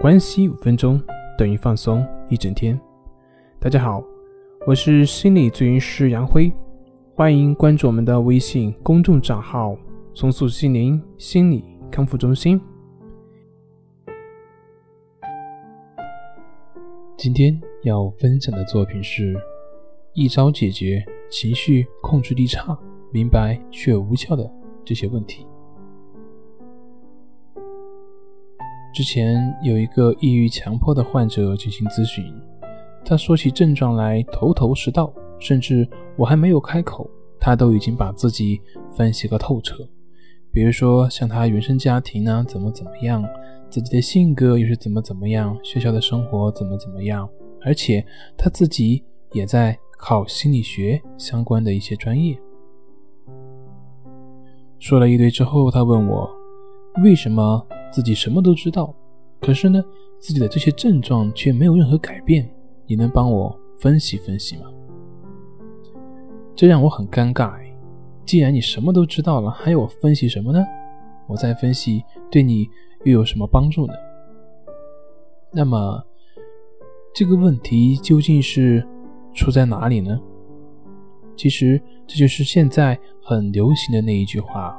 关系五分钟等于放松一整天。大家好，我是心理咨询师杨辉，欢迎关注我们的微信公众账号“重塑心灵心理康复中心”。今天要分享的作品是一招解决情绪控制力差、明白却无效的这些问题。之前有一个抑郁强迫的患者进行咨询，他说起症状来头头是道，甚至我还没有开口，他都已经把自己分析个透彻。比如说像他原生家庭呢怎么怎么样，自己的性格又是怎么怎么样，学校的生活怎么怎么样，而且他自己也在考心理学相关的一些专业。说了一堆之后，他问我为什么。自己什么都知道，可是呢，自己的这些症状却没有任何改变。你能帮我分析分析吗？这让我很尴尬。既然你什么都知道了，还要我分析什么呢？我再分析对你又有什么帮助呢？那么这个问题究竟是出在哪里呢？其实这就是现在很流行的那一句话：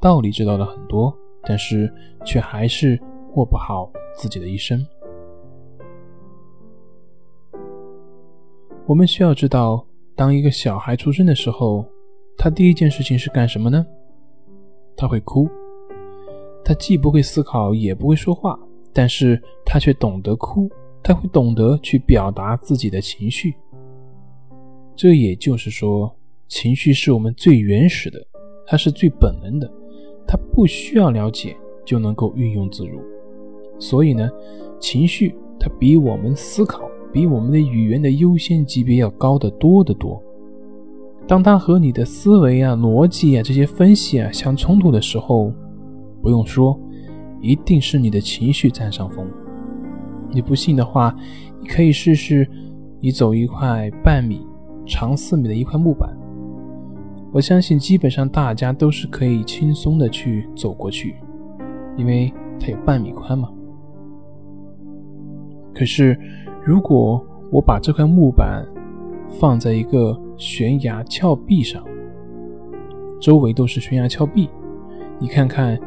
道理知道了很多。但是却还是过不好自己的一生。我们需要知道，当一个小孩出生的时候，他第一件事情是干什么呢？他会哭。他既不会思考，也不会说话，但是他却懂得哭。他会懂得去表达自己的情绪。这也就是说，情绪是我们最原始的，它是最本能的。不需要了解就能够运用自如，所以呢，情绪它比我们思考、比我们的语言的优先级别要高得多得多。当他和你的思维啊、逻辑啊这些分析啊相冲突的时候，不用说，一定是你的情绪占上风。你不信的话，你可以试试，你走一块半米长四米的一块木板。我相信基本上大家都是可以轻松的去走过去，因为它有半米宽嘛。可是，如果我把这块木板放在一个悬崖峭壁上，周围都是悬崖峭壁，你看看，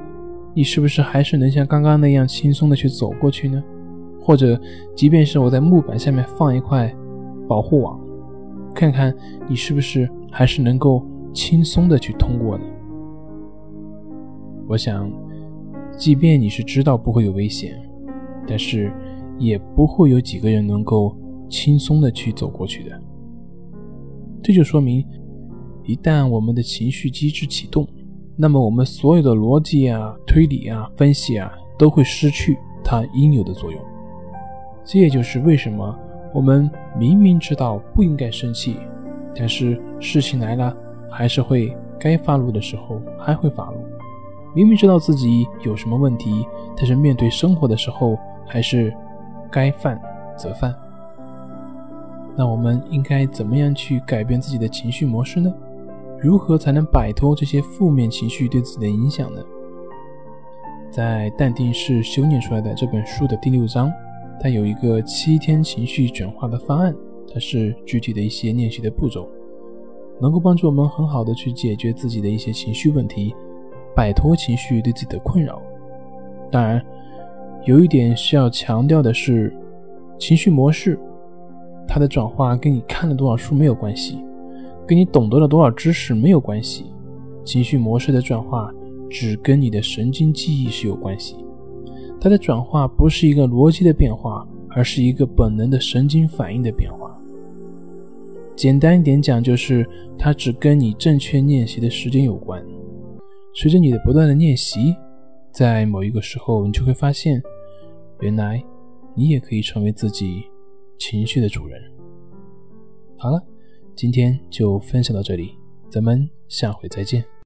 你是不是还是能像刚刚那样轻松的去走过去呢？或者，即便是我在木板下面放一块保护网，看看你是不是还是能够。轻松的去通过呢？我想，即便你是知道不会有危险，但是也不会有几个人能够轻松的去走过去的。这就说明，一旦我们的情绪机制启动，那么我们所有的逻辑啊、推理啊、分析啊，都会失去它应有的作用。这也就是为什么我们明明知道不应该生气，但是事情来了。还是会该发怒的时候还会发怒，明明知道自己有什么问题，但是面对生活的时候还是该犯则犯。那我们应该怎么样去改变自己的情绪模式呢？如何才能摆脱这些负面情绪对自己的影响呢？在《淡定是修炼出来的》这本书的第六章，它有一个七天情绪转化的方案，它是具体的一些练习的步骤。能够帮助我们很好的去解决自己的一些情绪问题，摆脱情绪对自己的困扰。当然，有一点需要强调的是，情绪模式它的转化跟你看了多少书没有关系，跟你懂得了多少知识没有关系。情绪模式的转化只跟你的神经记忆是有关系，它的转化不是一个逻辑的变化，而是一个本能的神经反应的变化。简单一点讲，就是它只跟你正确练习的时间有关。随着你的不断的练习，在某一个时候，你就会发现，原来你也可以成为自己情绪的主人。好了，今天就分享到这里，咱们下回再见。